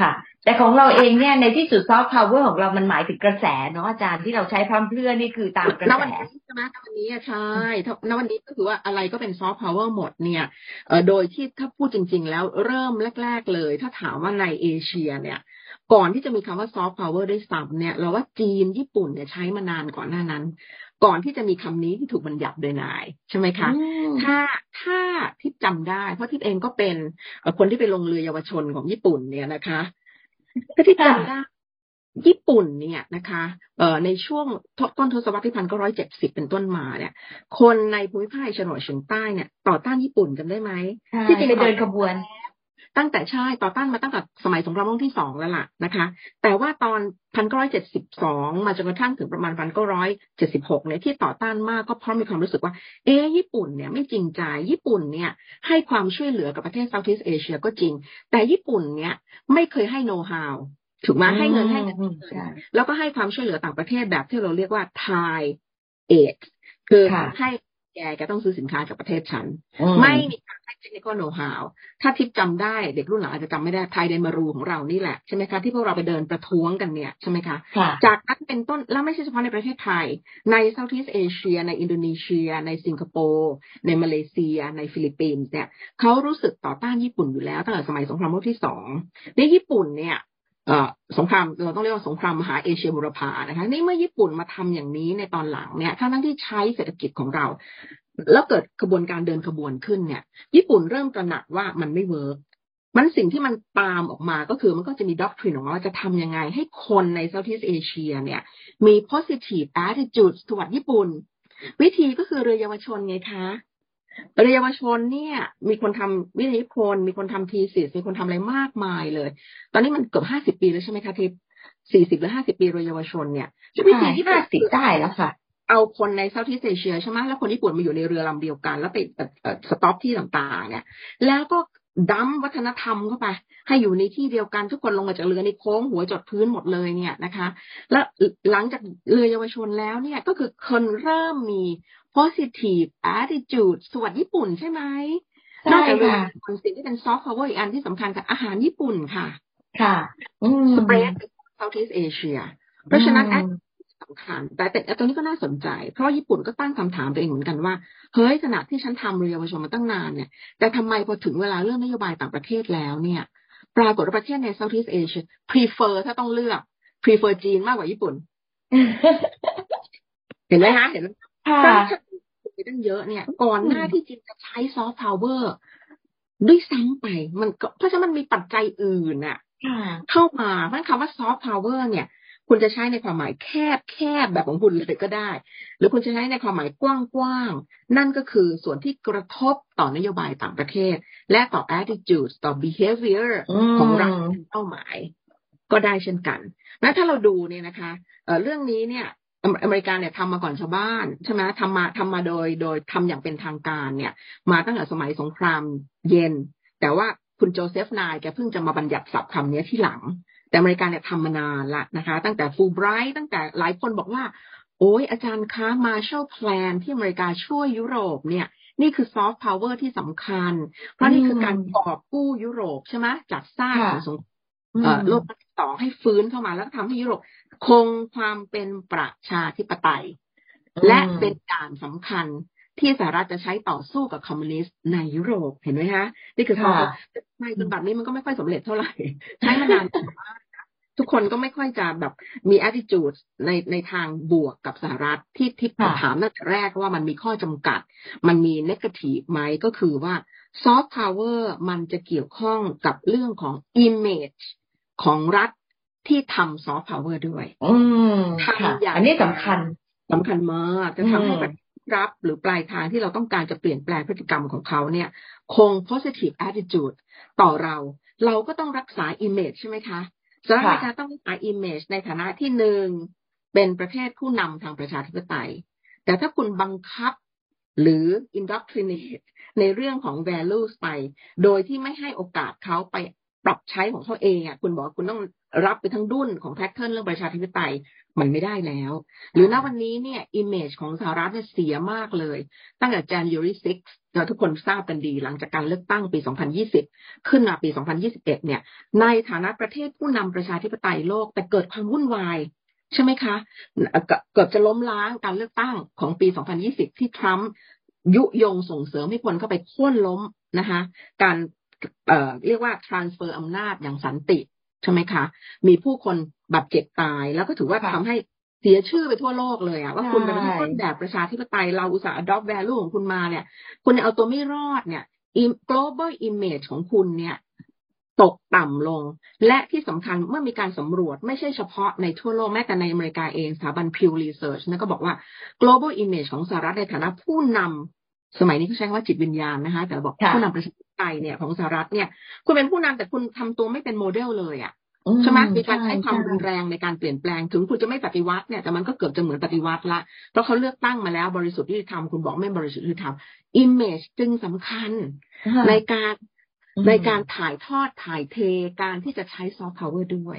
S1: ค่ะ แต่ของเราเองเนี่ยในที่สุดซอฟต์พาวเวอร์ของเรามันหมายถึงกระแสเนาะอาจารย์ที่เราใช้พร่ำเพรื่อนี่คือตามกระแส
S2: วันนี้ใช่ไหมณวันนี้อะใช่ถ้าณวันนี้ก็คือว่าอะไรก็เป็นซอฟต์พาวเวอร์หมดเนี่ยเอ่อโดยที่ถ้าพูดจริง ๆ แล้วเริ่มแรก ๆเลย ถ้าถามว่าในเอเชียเนี่ย ก่อนที่จะมีคำว่าซอฟต์พาวเวอร์ด้วยซ้ำเนี่ย เราว่าจีนญี่ปุ่นเนี่ยใช้มานานก่อนหน้านั้น ก่อนที่จะมีคำนี้ที่ถูกบัญญัติโดย Nye ใช่ไหมคะ
S1: อืม
S2: ถ้าถ้าทิพย์จำได้ เพราะทิพย์เองก็เป็นเอ่อคนที่ไปลงเรือเยาวชนของญี่ปุ่นเนี่ยนะคะถ้าทิพย์จำได้ญี่ปุ่นเนี่ยนะคะเอ่อในช่วงต้นทศวรรษที่พันเก้าร้อยเจ็ดสิบเป็นต้นมาเนี่ย คนในภูมิภาคเอเชียตะวันออกเฉียงใต้เนี่ยต่อต้านญี่ปุ่นจำได้ไหม
S1: ใช่
S2: ที่จริง
S1: ไปเดินขบวน
S2: ตั้งแต่ใช่ต่อต้านมาตั้งแต่สมัยสงครามโลกที่สองแล้วล่ะนะคะ แต่ว่าตอนพันเก้าร้อยเจ็ดสิบสองมาจนกระทั่งถึงประมาณพันเก้าร้อยเจ็ดสิบหกเนี่ยที่ต่อต้านมากก็เพราะมีความรู้สึกว่า เอ๊ะญี่ปุ่นเนี่ยไม่จริงใจญี่ปุ่นเนี่ยให้ความช่วยเหลือกับประเทศเซาท์อีสเอเชียก็จริง แต่ญี่ปุ่นเนี่ยไม่เคยให้โน้ตฮาวถูกไหมให้เงินให้เงิน
S1: อืมใช่
S2: แล้วก็ให้ความช่วยเหลือต่างประเทศแบบที่เราเรียกว่า Thai aid คือ
S1: ค่ะ
S2: ให้ แกแกต้องซื้อสินค้าจากประเทศฉัน
S1: อื
S2: ไม่มีการให้ technical know how ถ้าทิปจำได้เด็กรุ่นหลังอาจจะจำไม่ได้ไทยเดนมารูของเรานี่แหละใช่ไหมคะที่พวกเราไปเดินประท้วงกันเนี่ยใช่ไหมคะ
S1: ค่ะ
S2: จากนั้นเป็นต้นแล้วไม่ใช่เฉพาะในประเทศไทย ใน Southeast Asia ในอินโดนีเซีย ในสิงคโปร์ในมาเลเซีย ในฟิลิปปินส์เนี่ยเขารู้สึกต่อต้านญี่ปุ่นอยู่แล้วตั้งแต่สมัยสงครามโลกที่สองในญี่ปุ่นเนี่ยเอ่อ สงครามเราต้องเรียกว่าสงครามมหาเอเชียบุรพานะคะนี่เมื่อญี่ปุ่นมาทำอย่างนี้ในตอนหลังเนี่ยทั้งทั้งที่ใช้เศรษฐกิจของเรา แล้วเกิดกระบวนการเดินขบวนขึ้นเนี่ย ญี่ปุ่นเริ่มตระหนักว่ามันไม่เวิร์กมันสิ่งที่มันตามออกมาก็คือมันก็จะมี doctrine ของว่าจะทำยังไงให้คนใน Southeast Asia เนี่ย มี positive attitude ตวัดญี่ปุ่น วิธีก็คือเรือเยาวชนไงคะ เรือเยาวชนเนี่ย มีคนทำวิทยานิพนธ์มีคนทำ thesis มีคนทำอะไรมากมายเลย ตอนนี้มันเกือบห้าสิบปีแล้วใช่ไหมคะทิพสี่สิบหรือห้าสิบปีเรือเยาวชนเนี่ย
S1: วิธีที่ห้าสิบได้แล้วค่ะ
S2: เอาคนใน Southeast Asia ใช่ไหมแล้วคนญี่ปุ่นมาอยู่ในเรือลำเดียวกัน แล้วไป stop ที่ต่างๆ เนี่ย แล้วก็ dump วัฒนธรรมเข้าไป ให้อยู่ในที่เดียวกันทุกคนลงมาจากเรือเนี่ยโค้งหัวจรดพื้นหมดเลยเนี่ยนะคะ แล้วหลังจากเรือเยาวชนแล้วเนี่ยก็คือคนเริ่มมี positive attitude สวัสดญี่ปุ่นใช่ไหมนอกจากเรือคนสิ่งที่เป็น soft power อีกอันที่สำคัญกับอาหารญี่ปุ่นค่ะ
S1: ค่ะ
S2: สเปรด Southeast Asia เพราะฉะนั้นสำคัญ แต่แต่ตรงนี้ก็น่าสนใจ เพราะญี่ปุ่นก็ตั้งคำถามตัวเองเหมือนกันว่า เฮ้ยขณะที่ฉันทำเรือเยาวชนมาตั้งนานเนี่ย แต่ทำไมพอถึงเวลาเรื่องนโยบายต่างประเทศแล้วเนี่ย ปรากฏว่าประเทศใน Southeast Asia prefer ถ้าต้องเลือก prefer จีนมากกว่าญี่ปุ่น เห็นไหมคะเห็นไหมค่ะ ตั้งเยอะเนี่ย ก่อนหน้าที่จีนจะใช้ซอฟต์พาวเวอร์ด้วยซ้ำไป มันก็เพราะฉะนั้นมันมีปัจจัยอื่นน่ะเข้ามาเพราะคำว่าซอฟต์พาวเวอร์เนี่ย คุณจะใช้ในความหมายแคบแคบแบบของคุณเลยก็ได้ หรือคุณจะใช้ในความหมายกว้างๆ นั่นก็คือส่วนที่กระทบต่อนโยบายต่างประเทศ และต่อ attitude ต่อ behavior ของรัฐเป้าหมาย ก็ได้เช่นกัน และถ้าเราดูเนี่ยนะคะเรื่องนี้เนี่ย อเมริกาเนี่ยทำมาก่อนชาวบ้านใช่ไหมทำมาทำมาโดยโดยทำอย่างเป็นทางการเนี่ย มาตั้งแต่สมัยสงครามเย็น แต่ว่าคุณ Joseph Nye แกเพิ่งจะมาบัญญัติศัพท์คำนี้ทีหลัง แต่อเมริกาเนี่ยทำมานานละนะคะ ตั้งแต่ฟูไบรท์ตั้งแต่หลายคนบอกว่า โอ้ยอาจารย์คะ Marshall Plan ที่อเมริกาช่วยยุโรปเนี่ยนี่คือซอฟต์พาวเวอร์ที่สำคัญ เพราะนี่คือการกอบกู้ยุโรปใช่ไหมจากซากของสงครามโลกที่สองให้ฟื้นเข้ามาแล้วทำให้ยุโรป คงความเป็นประชาธิปไตย และเป็นปราการสำคัญที่สหรัฐจะใช้ต่อสู้กับคอมมิวนิสต์ในยุโรปเห็นไหมคะนี่คือเขาในจนบัดนี้มันก็ไม่ค่อยสำเร็จเท่าไหร่ ใช้มานานมากทุกคนก็ไม่ค่อยจะแบบมี attitude ในในทางบวกกับสหรัฐที่ที่ถามตั้งแต่แรกว่ามันมีข้อจำกัด มันมี negative ไหมก็คือว่า soft power มันจะเกี่ยวข้องกับเรื่องของ image ของรัฐ ที่ทำซอฟต์พาวเวอร์ด้วย
S1: ทำอย่างอันนี้สำคัญ
S2: สำคัญมากจะทำให้รับหรือปลายทางที่เราต้องการจะเปลี่ยนแปลงพฤติกรรมของเขาเนี่ย คง positive attitude ต่อเรา เราก็ต้องรักษา image ใช่ไหมคะสหรัฐอเมริกาต้องรักษา image ในฐานะที่หนึ่งเป็นประเทศผู้นำทางประชาธิปไตย แต่ถ้าคุณบังคับหรือ indoctrinate ในเรื่องของ values ไป โดยที่ไม่ให้โอกาสเขาไป ปรับใช้ของเขาเองอะคุณบอกคุณต้องรับไปทั้งดุนของ pattern เรื่องประชาธิปไตยมันไม่ได้แล้ว หรือณวันนี้เนี่ย image ของสหรัฐเนี่ยเสียมากเลย ตั้งแต่ January 6เราทุกคนทราบกันดีหลังจากการเลือกตั้งปี 2020 ขึ้นมาปี 2021 เนี่ย ในฐานะประเทศผู้นำประชาธิปไตยโลกแต่เกิดความวุ่นวายใช่ไหมคะ เกิดจะล้มล้างการเลือกตั้งของปี 2020 ที่ทรัมป์ยุยงส่งเสริมให้คนเข้าไปโค่นล้มนะคะ การ เอ่อเรียกว่า transfer อำนาจอย่างสันติใช่ไหมคะ มีผู้คนบาดเจ็บตาย แล้วก็ถือว่าทำให้เสียชื่อไปทั่วโลกเลยอะว่าคุณเป็นต้นแบบประชาธิปไตยเราอุตส่าห์ adopt value ของคุณมาเนี่ย คุณเอาตัวไม่รอดเนี่ย global image ของคุณเนี่ยตกต่ำลง และที่สำคัญเมื่อมีการสำรวจไม่ใช่เฉพาะในทั่วโลกแม้แต่ในอเมริกาเองสถาบัน Pew Research นะก็บอกว่า global image ของสหรัฐในฐานะผู้นำสมัยนี้เขาใช้คำว่าจิตวิญญาณนะคะ แต่บอกผู้นำประชาธิป ไตยเนี่ยของสหรัฐเนี่ย คุณเป็นผู้นำแต่คุณทำตัวไม่เป็นโมเดลเลยอะใช่ไหมมีการใช้ความรุนแรงในการเปลี่ยนแปลงถึงคุณจะไม่ปฏิวัติเนี่ยแต่มันก็เกือบจะเหมือนปฏิวัติละเพราะเขาเลือกตั้งมาแล้วบริสุทธิ์ที่ทำคุณบอกไม่บริสุทธิ์ที่ทำ image จึงสำคัญในการในการถ่ายทอดถ่ายเทการที่จะใช้ซอฟต์พาวเวอร์ด้วย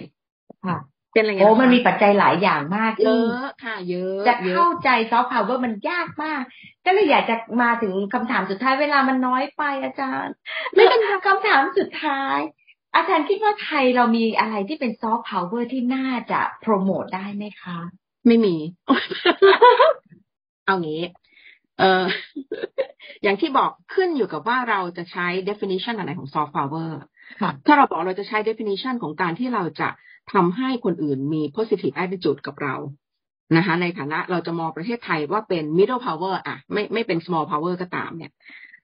S1: ค่ะ เป็นอะไรโอ้มันมีปัจจัยหลายอย่างมาก
S2: เยอะค่ะเยอะ
S1: จะเข้าใจซอฟต์พาวเวอร์มันยากมาก ก็เลยอยากจะมาถึงคำถามสุดท้ายเวลามันน้อยไปอาจารย์ ไม่เป็นคำถามสุดท้าย อาจารย์คิดว่าไทยเรามีอะไรที่เป็นซอฟต์พาวเวอร์ที่น่าจะโปรโมทได้ไหมคะ
S2: ไม่มี เอางี้เอออย่างที่บอกขึ้นอยู่กับว่าเราจะใช้ definition อะไรของ soft power ถ้าเราบอกเราจะใช้ definition ของการที่เราจะทำให้คนอื่นมี positive attitude กับเรานะคะในฐานะเราจะมองประเทศไทยว่าเป็น middle power อะไม่ไม่เป็น small power ก็ตามเนี่ย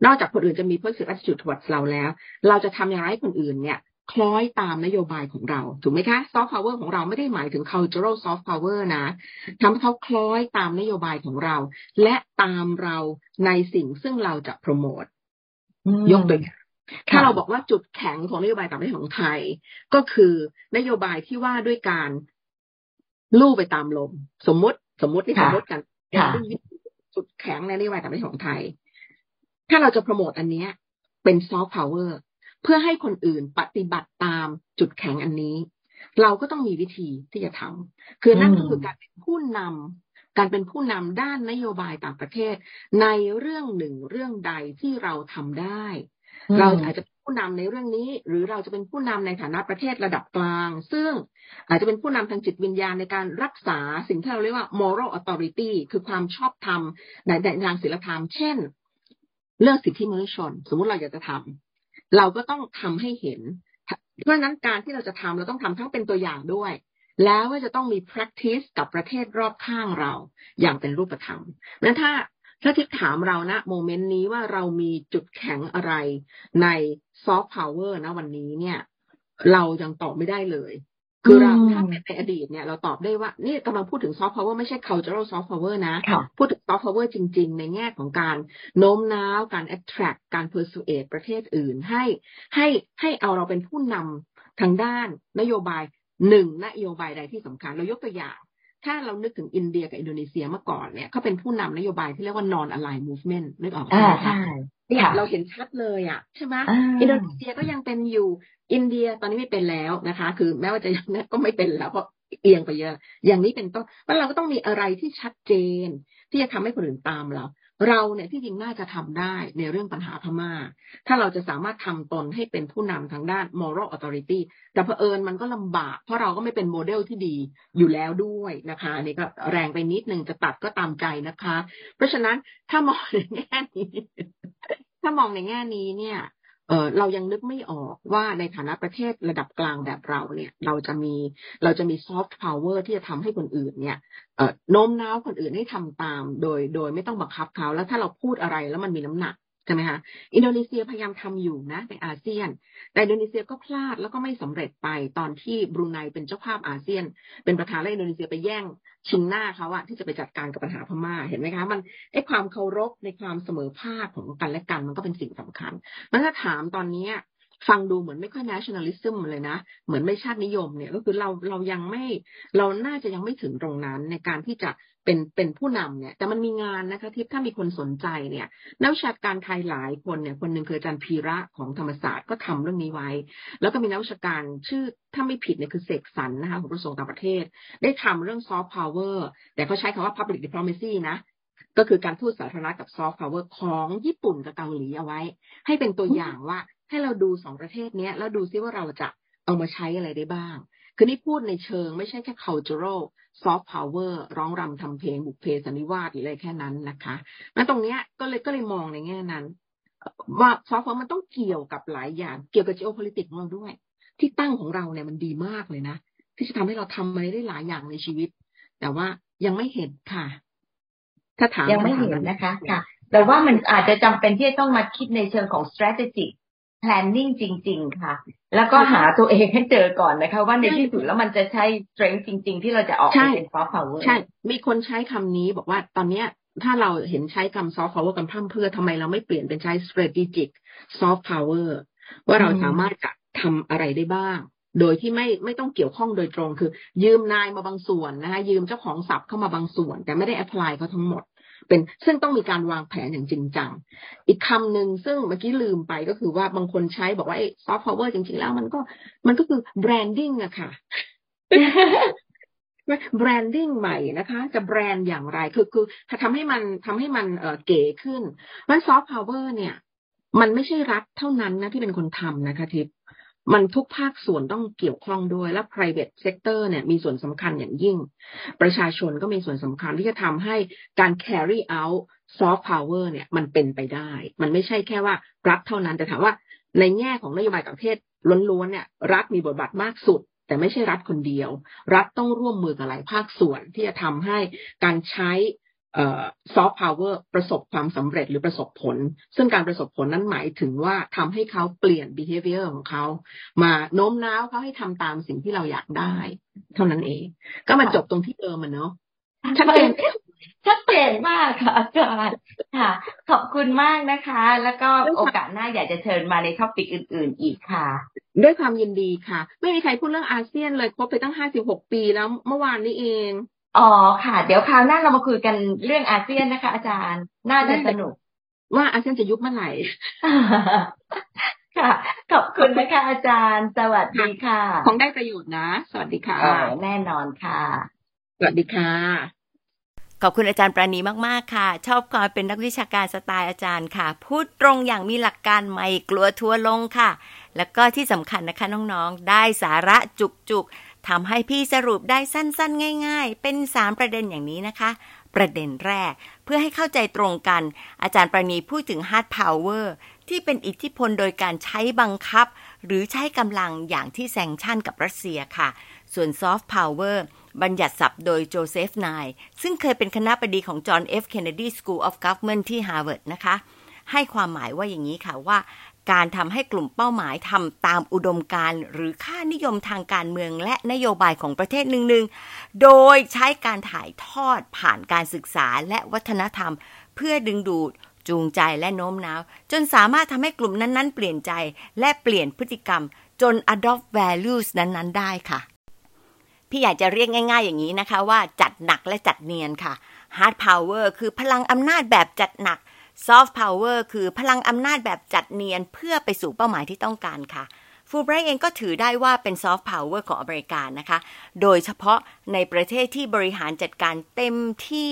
S2: นอกจากคนอื่นจะมี positive attitude towards เราแล้ว เราจะทำอย่างไรให้คนอื่นเนี่ยคล้อยตามนโยบายของเรา ถูกไหมคะ soft power ของเราไม่ได้หมายถึง cultural soft power นะทำให้เขาคล้อยตามนโยบายของเรา และตามเราในสิ่งซึ่งเราจะโปรโมทยกตัวอย่าง ถ้าเราบอกว่าจุดแข็งของนโยบายต่างประเทศของไทย ก็คือนโยบายที่ว่าด้วยการลู่ไปตามลม สมมติสมมติที่สมมติกันจุดแข็งในนโยบายต่างประเทศของไทย ถ้าเราจะโปรโมทอันนี้เป็นซอฟต์พาวเวอร์เพื่อให้คนอื่นปฏิบัติตามจุดแข็งอันนี้ เราก็ต้องมีวิธีที่จะทำคือนั่นก็คือการเป็นผู้นำการเป็นผู้นำด้านนโยบายต่างประเทศ ในเรื่องหนึ่งเรื่องใดที่เราทำได้ เราอาจจะผู้นำในเรื่องนี้ หรือเราจะเป็นผู้นำในฐานะประเทศระดับกลาง ซึ่งอาจจะเป็นผู้นำทางจิตวิญญาณในการรักษาสิ่งที่เราเรียกว่า moral authority คือความชอบธรรมในทางศีลธรรม เช่น เรื่องสิทธิมนุษยชน สมมุติเราอยากจะทำเราก็ต้องทำให้เห็น เพราะนั้นการที่เราจะทำเราต้องทำทั้งเป็นตัวอย่างด้วย แล้วก็จะต้องมี practice กับประเทศรอบข้างเรา อย่างเป็นรูปธรรมนั้นถ้า ถ้าทิพถามเรานะ moment นี้ว่าเรามีจุดแข็งอะไรในซอฟต์พาวเวอร์นะวันนี้เนี่ย เรายังตอบไม่ได้เลย คือเราถ้าเป็นในอดีตเนี่ย เราตอบได้ว่านี่กำลังพูดถึงซอฟต์พาวเวอร์ไม่ใช่ cultural soft power นะ พูดถึงซอฟต์พาวเวอร์จริง ๆ ในแง่ของการโน้มน้าว การ attract การ persuade ประเทศอื่นให้ให้ให้เอาเราเป็นผู้นำทางด้านนโยบายหนึ่งนโยบายใดที่สำคัญ เรายกตัวอย่าง ถ้าเรานึกถึงอินเดียกับอินโดนีเซียเมื่อก่อนเนี่ยเขาเป็นผู้นำนโยบายที่เรียกว่า non aligned movement นึกออกไหมคะเนี่ยเราเห็นชัดเลยอะใช่ไหมอินโดนีเซียก็ยังเป็นอยู่อินเดียตอนนี้ไม่เป็นแล้วนะคะ คือแม้ว่าจะยังก็ไม่เป็นแล้วเพราะเอียงไปเยอะ อย่างนี้เป็นต้นว่าเราก็ต้องมีอะไรที่ชัดเจน ที่จะทำให้คนอื่นตามเรา เราเนี่ยที่จริงน่าจะทำได้ในเรื่องปัญหาพม่า ถ้าเราจะสามารถทำตนให้เป็นผู้นำทางด้าน moral authority แต่เผอิญมันก็ลำบาก เพราะเราก็ไม่เป็นโมเดลที่ดีอยู่แล้วด้วยนะคะนี่ก็แรงไปนิดนึงจะตัดก็ตามใจนะคะ เพราะฉะนั้นถ้ามองในแง่นี้ถ้ามองในแง่นี้เนี่ย เออเรายังนึกไม่ออกว่าในฐานะประเทศระดับกลางแบบเราเนี่ย เราจะมีเราจะมีซอฟต์พาวเวอร์ที่จะทำให้คนอื่นเนี่ยเออโน้มน้าวคนอื่นให้ทำตาม โดยโดยไม่ต้องบังคับเขาแล้วถ้าเราพูดอะไรแล้วมันมีน้ำหนัก ใช่ไหมคะอินโดนีเซียพยายามทำอยู่นะในอาเซียน แต่อินโดนีเซียก็พลาดแล้วก็ไม่สำเร็จไปตอนที่บรูไนเป็นเจ้าภาพอาเซียน เป็นประธานและอินโดนีเซียไปแย่งชิงหน้าเขาอะที่จะไปจัดการกับปัญหาพม่าเห็นไหมคะมันไอความเคารพในความเสมอภาคของกันและกันมันก็เป็นสิ่งสำคัญมันถ้าถามตอนนี้ ฟังดูเหมือนไม่ค่อย nationalism เลยนะ เหมือนไม่ชาตินิยมเนี่ยก็คือเราเรายังไม่เราน่าจะยังไม่ถึงตรงนั้นในการที่จะเป็นเป็นผู้นำเนี่ยแต่มันมีงานนะคะที่ถ้ามีคนสนใจเนี่ยนักวิชาการไทยหลายคนเนี่ยคนหนึ่งคืออาจารย์พีระของธรรมศาสตร์ก็ทำเรื่องนี้ไว้ แล้วก็มีนักวิชาการชื่อถ้าไม่ผิดเนี่ยคือเสกสรรนะคะของกระทรวงต่างประเทศ ได้ทำเรื่อง soft power แต่เขาใช้คำว่า public diplomacy นะก็คือการทูตสาธารณะกับ soft power ของญี่ปุ่นกับเกาหลีเอาไว้ ให้เป็นตัวอย่างว่า ให้เราดูสองประเทศนี้แล้วดูซิว่าเราจะเอามาใช้อะไรได้บ้าง คือนี่พูดในเชิงไม่ใช่แค่ cultural soft power ร้องรำทำเพลงบุกเพสันนิวาสหรืออะไรแค่นั้นนะคะนั้นตรงเนี้ยก็เลยก็เลยมองในแง่นั้น ว่า soft power มันต้องเกี่ยวกับหลายอย่าง เกี่ยวกับ geopolitics ของเราด้วย ที่ตั้งของเราเนี่ยมันดีมากเลยนะ ที่จะทำให้เราทำอะไรได้หลายอย่างในชีวิต แต่ว่ายังไม่เห็นค่ะ
S1: ถ้าถามยังไม่เห็นนะคะค่ะแต่ว่ามันอาจจะจำเป็นที่จะต้องมาคิดในเชิงของ strategic planning จริง ๆ ค่ะ แล้วก็หาตัวเองให้เจอก่อนนะคะ ว่าในที่สุดแล้วมันจะใช่ strength จริง ๆ ที่เราจะออกเป็น soft power
S2: ใช่ มีคนใช้คำนี้บอกว่าตอนเนี้ยถ้าเราเห็นใช้คำ soft power กันพั่มเพื่อทำไมเราไม่เปลี่ยนเป็นใช้ strategic soft power ว่าเราสามารถจะทำอะไรได้บ้าง โดยที่ไม่ไม่ต้องเกี่ยวข้องโดยตรง คือ ยืมนัยมาบางส่วนนะคะยืมเจ้าของศัพท์เข้ามาบางส่วน แต่ไม่ได้ apply เขาทั้งหมด เป็นซึ่งต้องมีการวางแผนอย่างจริงจัง อีกคำหนึ่งซึ่งเมื่อกี้ลืมไปก็คือว่าบางคนใช้บอกว่าไอ้ซอฟต์พาวเวอร์จริงๆแล้วมันก็มันก็คือ branding อะค่ะ branding ใหม่นะคะ จะแบรนด์อย่างไรคือคือถ้าทำให้มันทำให้มันเออเก๋ขึ้นมันซอฟต์พาวเวอร์เนี่ย มันไม่ใช่รัฐเท่านั้นนะที่เป็นคนทำนะคะทิพย์ มันทุกภาคส่วนต้องเกี่ยวข้องด้วย และ private sector เนี่ยมีส่วนสำคัญอย่างยิ่ง ประชาชนก็มีส่วนสำคัญที่จะทำให้การ carry out soft power เนี่ยมันเป็นไปได้ มันไม่ใช่แค่ว่ารัฐเท่านั้น แต่ถามว่าในแง่ของนโยบายต่างประเทศล้วนๆเนี่ยรัฐมีบทบาทมากสุด แต่ไม่ใช่รัฐคนเดียว รัฐต้องร่วมมือกับหลายภาคส่วนที่จะทำให้การใช้ ซอฟต์พาวเวอร์ประสบความสำเร็จหรือประสบผล ซึ่งการประสบผลนั้นหมายถึงว่าทำให้เขาเปลี่ยน behavior ของเขา มาโน้มน้าวเขาให้ทำตามสิ่งที่เราอยากได้ เท่านั้นเอง ก็มาจบตรงที่เดิมมันเนาะ
S1: ชัดเจนชัดเจนมากค่ะอาจารย์ค่ะ ขอบคุณมากนะคะ แล้วก็โอกาสหน้าอยากจะเชิญมาในท็อปิกอื่น ๆ อีกค่ะ
S2: ด้วยความยินดีค่ะ ไม่มีใครพูดเรื่องอาเซียนเลยครบไปตั้งห้าสิบหกปีแล้วเมื่อวานนี้เอง
S1: อ๋อค่ะ เดี๋ยวคราวหน้าเรามาคุยกันเรื่องอาเซียนนะคะ อาจารย์ น่าจะสนุก
S2: ว่าอาเซียนจะยุบเมื่อไหร่
S1: ค่ะ ขอบคุณนะคะอาจารย์ สวัสดีค่ะ
S2: คงได้ประโยชน์นะ สวัสดีค่ะ
S1: แน่นอนค่ะ
S2: สวัสดีค่ะ
S1: ขอบคุณอาจารย์ปราณีมาก ๆ ค่ะ ชอบความเป็นนักวิชาการสไตล์อาจารย์ค่ะ พูดตรงอย่างมีหลักการไม่กลัวทัวลงค่ะ แล้วก็ที่สำคัญนะคะน้อง ๆ ได้สาระจุกๆ ทำให้พี่สรุปได้สั้นๆ ง่าย ๆ เป็น 3 ประเด็นอย่างนี้นะคะ ประเด็นแรก เพื่อให้เข้าใจตรงกัน อาจารย์ปราณีพูดถึง hard power ที่เป็นอิทธิพลโดยการใช้บังคับ หรือใช้กำลังอย่างที่ sanction กับรัสเซียค่ะ ส่วน soft power บัญญัติศัพท์โดย Joseph Nye ซึ่งเคยเป็นคณบดีของ John F. Kennedy School of Government ที่ Harvard นะคะ ให้ความหมายว่าอย่างนี้ค่ะว่า การทำให้กลุ่มเป้าหมายทำตามอุดมการณ์หรือค่านิยมทางการเมืองและนโยบายของประเทศหนึ่งๆ โดยใช้การถ่ายทอดผ่านการศึกษาและวัฒนธรรม เพื่อดึงดูดจูงใจและโน้มน้าว จนสามารถทำให้กลุ่มนั้นๆ เปลี่ยนใจและเปลี่ยนพฤติกรรม จน adopt values นั้นๆ ได้ค่ะ พี่อยากจะเรียกง่ายๆ อย่างนี้นะคะว่าจัดหนักและจัดเนียนค่ะ hard power คือพลังอำนาจแบบจัดหนัก ซอฟต์พาวเวอร์คือพลังอำนาจแบบจัดเนียนเพื่อไปสู่เป้าหมายที่ต้องการค่ะฟูไบรท์เองก็ถือได้ว่าเป็นซอฟต์พาวเวอร์ของอเมริกานะคะ โดยเฉพาะในประเทศที่บริหารจัดการเต็มที่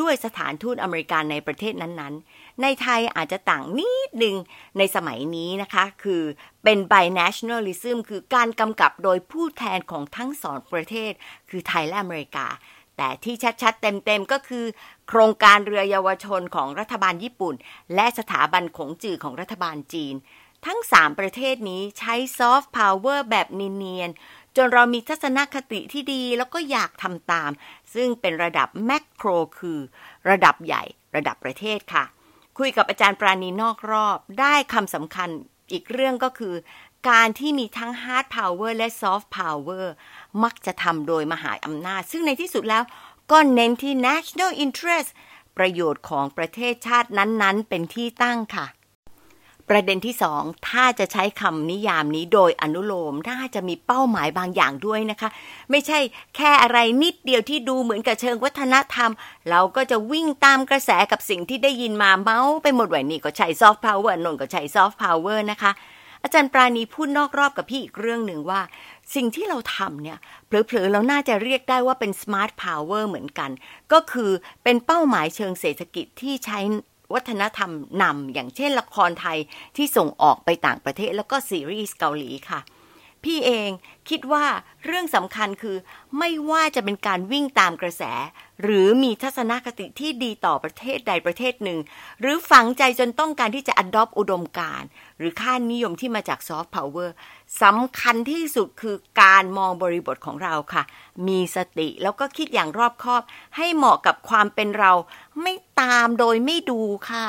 S1: ด้วยสถานทูตอเมริกันในประเทศนั้นๆ ในไทยอาจจะต่างนิดนึงในสมัยนี้นะคะ คือเป็น binationalism คือการกำกับโดยผู้แทนของทั้งสองประเทศ คือไทยและอเมริกา แต่ที่ชัดๆ เต็มๆ ก็คือ โครงการเรือเยาวชนของรัฐบาลญี่ปุ่น และสถาบันขงจื่อของรัฐบาลจีน ทั้ง 3 ประเทศนี้ใช้ซอฟต์พาวเวอร์แบบเนียนๆจนเรามีทัศนคติที่ดีแล้วก็อยากทำตาม ซึ่งเป็นระดับ macro คือ ระดับใหญ่ระดับประเทศค่ะ คุยกับอาจารย์ปราณีนอกรอบได้คำสำคัญอีกเรื่องก็คือ การที่มีทั้ง hard power และซอฟต์พาวเวอร์มักจะทำโดยมหาอำนาจ ซึ่งในที่สุดแล้ว ก็เน้นที่ national interest ประโยชน์ของประเทศชาตินั้นๆ เป็นที่ตั้งค่ะ ประเด็นที่สองถ้าจะใช้คำนิยามนี้โดยอนุโลมน่าจะมีเป้าหมายบางอย่างด้วยนะคะ ไม่ใช่แค่อะไรนิดเดียวที่ดูเหมือนกับเชิงวัฒนธรรม เราก็จะวิ่งตามกระแสกับสิ่งที่ได้ยินมาเหมาไปหมดว่านี่ก็ใช้ซอฟต์พาวเวอร์นั่นก็ใช้ซอฟต์พาวเวอร์นะคะอาจารย์ปราณีพูดนอกรอบกับพี่อีกเรื่องหนึ่งว่าสิ่งที่เราทำเนี่ยเผลอๆเราน่าจะเรียกได้ว่าเป็นสมาร์ทพาวเวอร์เหมือนกัน ก็คือเป็นเป้าหมายเชิงเศรษฐกิจที่ใช้วัฒนธรรมนำอย่างเช่นละครไทยที่ส่งออกไปต่างประเทศแล้วก็ซีรีส์เกาหลีค่ะ พี่เองคิดว่าเรื่องสำคัญคือ ไม่ว่าจะเป็นการวิ่งตามกระแส หรือมีทัศนคติที่ดีต่อประเทศใดประเทศหนึ่ง หรือฝังใจจนต้องการที่จะอดอปอุดมการหรือค่านิยมที่มาจากซอฟต์พาวเวอร์สำคัญที่สุดคือการมองบริบทของเราค่ะ มีสติแล้วก็คิดอย่างรอบคอบ ให้เหมาะกับความเป็นเรา ไม่ตามโดยไม่ดูค่ะ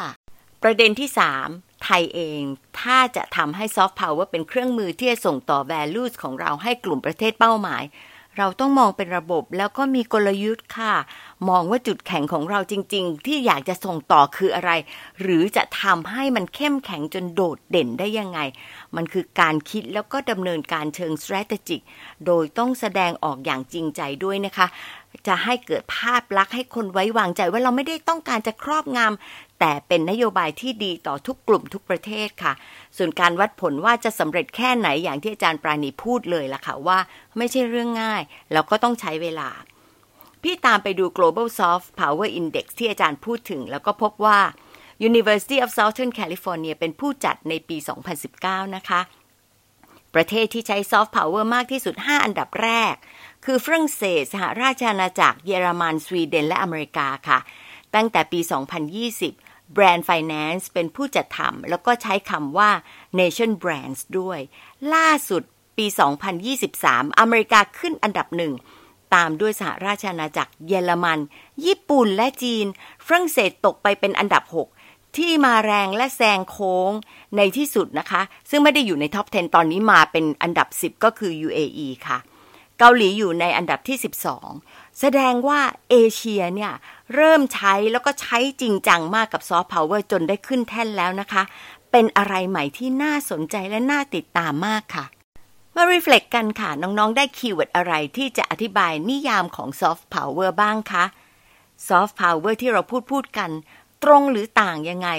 S1: ประเด็นที่สาม ไทยเอง ถ้าจะทำให้ซอฟต์พาวเวอร์เป็นเครื่องมือที่จะส่งต่อ values ของเราให้กลุ่มประเทศเป้าหมาย เราต้องมองเป็นระบบแล้วก็มีกลยุทธ์ค่ะ มองว่าจุดแข็งของเราจริง ๆ ที่อยากจะส่งต่อคืออะไร หรือจะทำให้มันเข้มแข็งจนโดดเด่นได้ยังไง มันคือการคิดแล้วก็ดำเนินการเชิง strategic โดยต้องแสดงออกอย่างจริงใจด้วยนะคะ จะให้เกิดภาพลักษณ์ให้คนไว้วางใจว่าเราไม่ได้ต้องการจะครอบงำแต่เป็นนโยบายที่ดีต่อทุกกลุ่มทุกประเทศค่ะ ส่วนการวัดผลว่าจะสำเร็จแค่ไหนอย่างที่อาจารย์ปราณีพูดเลยล่ะค่ะว่าไม่ใช่เรื่องง่าย แล้วก็ต้องใช้เวลา พี่ตามไปดู global soft power index ที่อาจารย์พูดถึง แล้วก็พบว่า University of Southern California เป็นผู้จัดในปี 2019 นะคะ ประเทศที่ใช้ soft power มากที่สุด 5 อันดับแรก คือฝรั่งเศสสหราชอาณาจักรเยอรมัน สวีเดนและอเมริกาค่ะ ตั้งแต่ปี 2020 Brand Finance เป็นผู้จัดทำแล้วก็ใช้คำว่า Nation Brands ด้วย ล่าสุดปี 2023 อเมริกาขึ้นอันดับหนึ่งตามด้วยสหราชอาณาจักรเยอรมัน ญี่ปุ่นและจีน ฝรั่งเศสตกไปเป็นอันดับ 6 ที่มาแรงและแซงโค้งในที่สุดนะคะ ซึ่งไม่ได้อยู่ในท็อป 10 ตอนนี้มาเป็นอันดับ 10 ก็คือ UAE ค่ะ เกาหลีอยู่ในอันดับที่ 12 แสดงว่าเอเชียเนี่ย เริ่มใช้แล้วก็ใช้จริงจังมากกับซอฟต์พาวเวอร์จนได้ขึ้นแท่นแล้วนะคะ เป็นอะไรใหม่ที่น่าสนใจและน่าติดตามมากค่ะมา reflect กันค่ะ น้อง ๆ ได้ keyword อะไรที่จะอธิบายนิยามของซอฟต์พาวเวอร์บ้างคะซอฟต์พาวเวอร์ที่เราพูดพูดกัน ตรงหรือต่างยังไง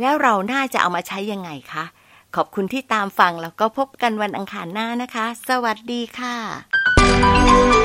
S1: แล้วเราน่าจะเอามาใช้ยังไงคะ ขอบคุณที่ตามฟังแล้วก็พบกันวันอังคารหน้านะคะ สวัสดีค่ะ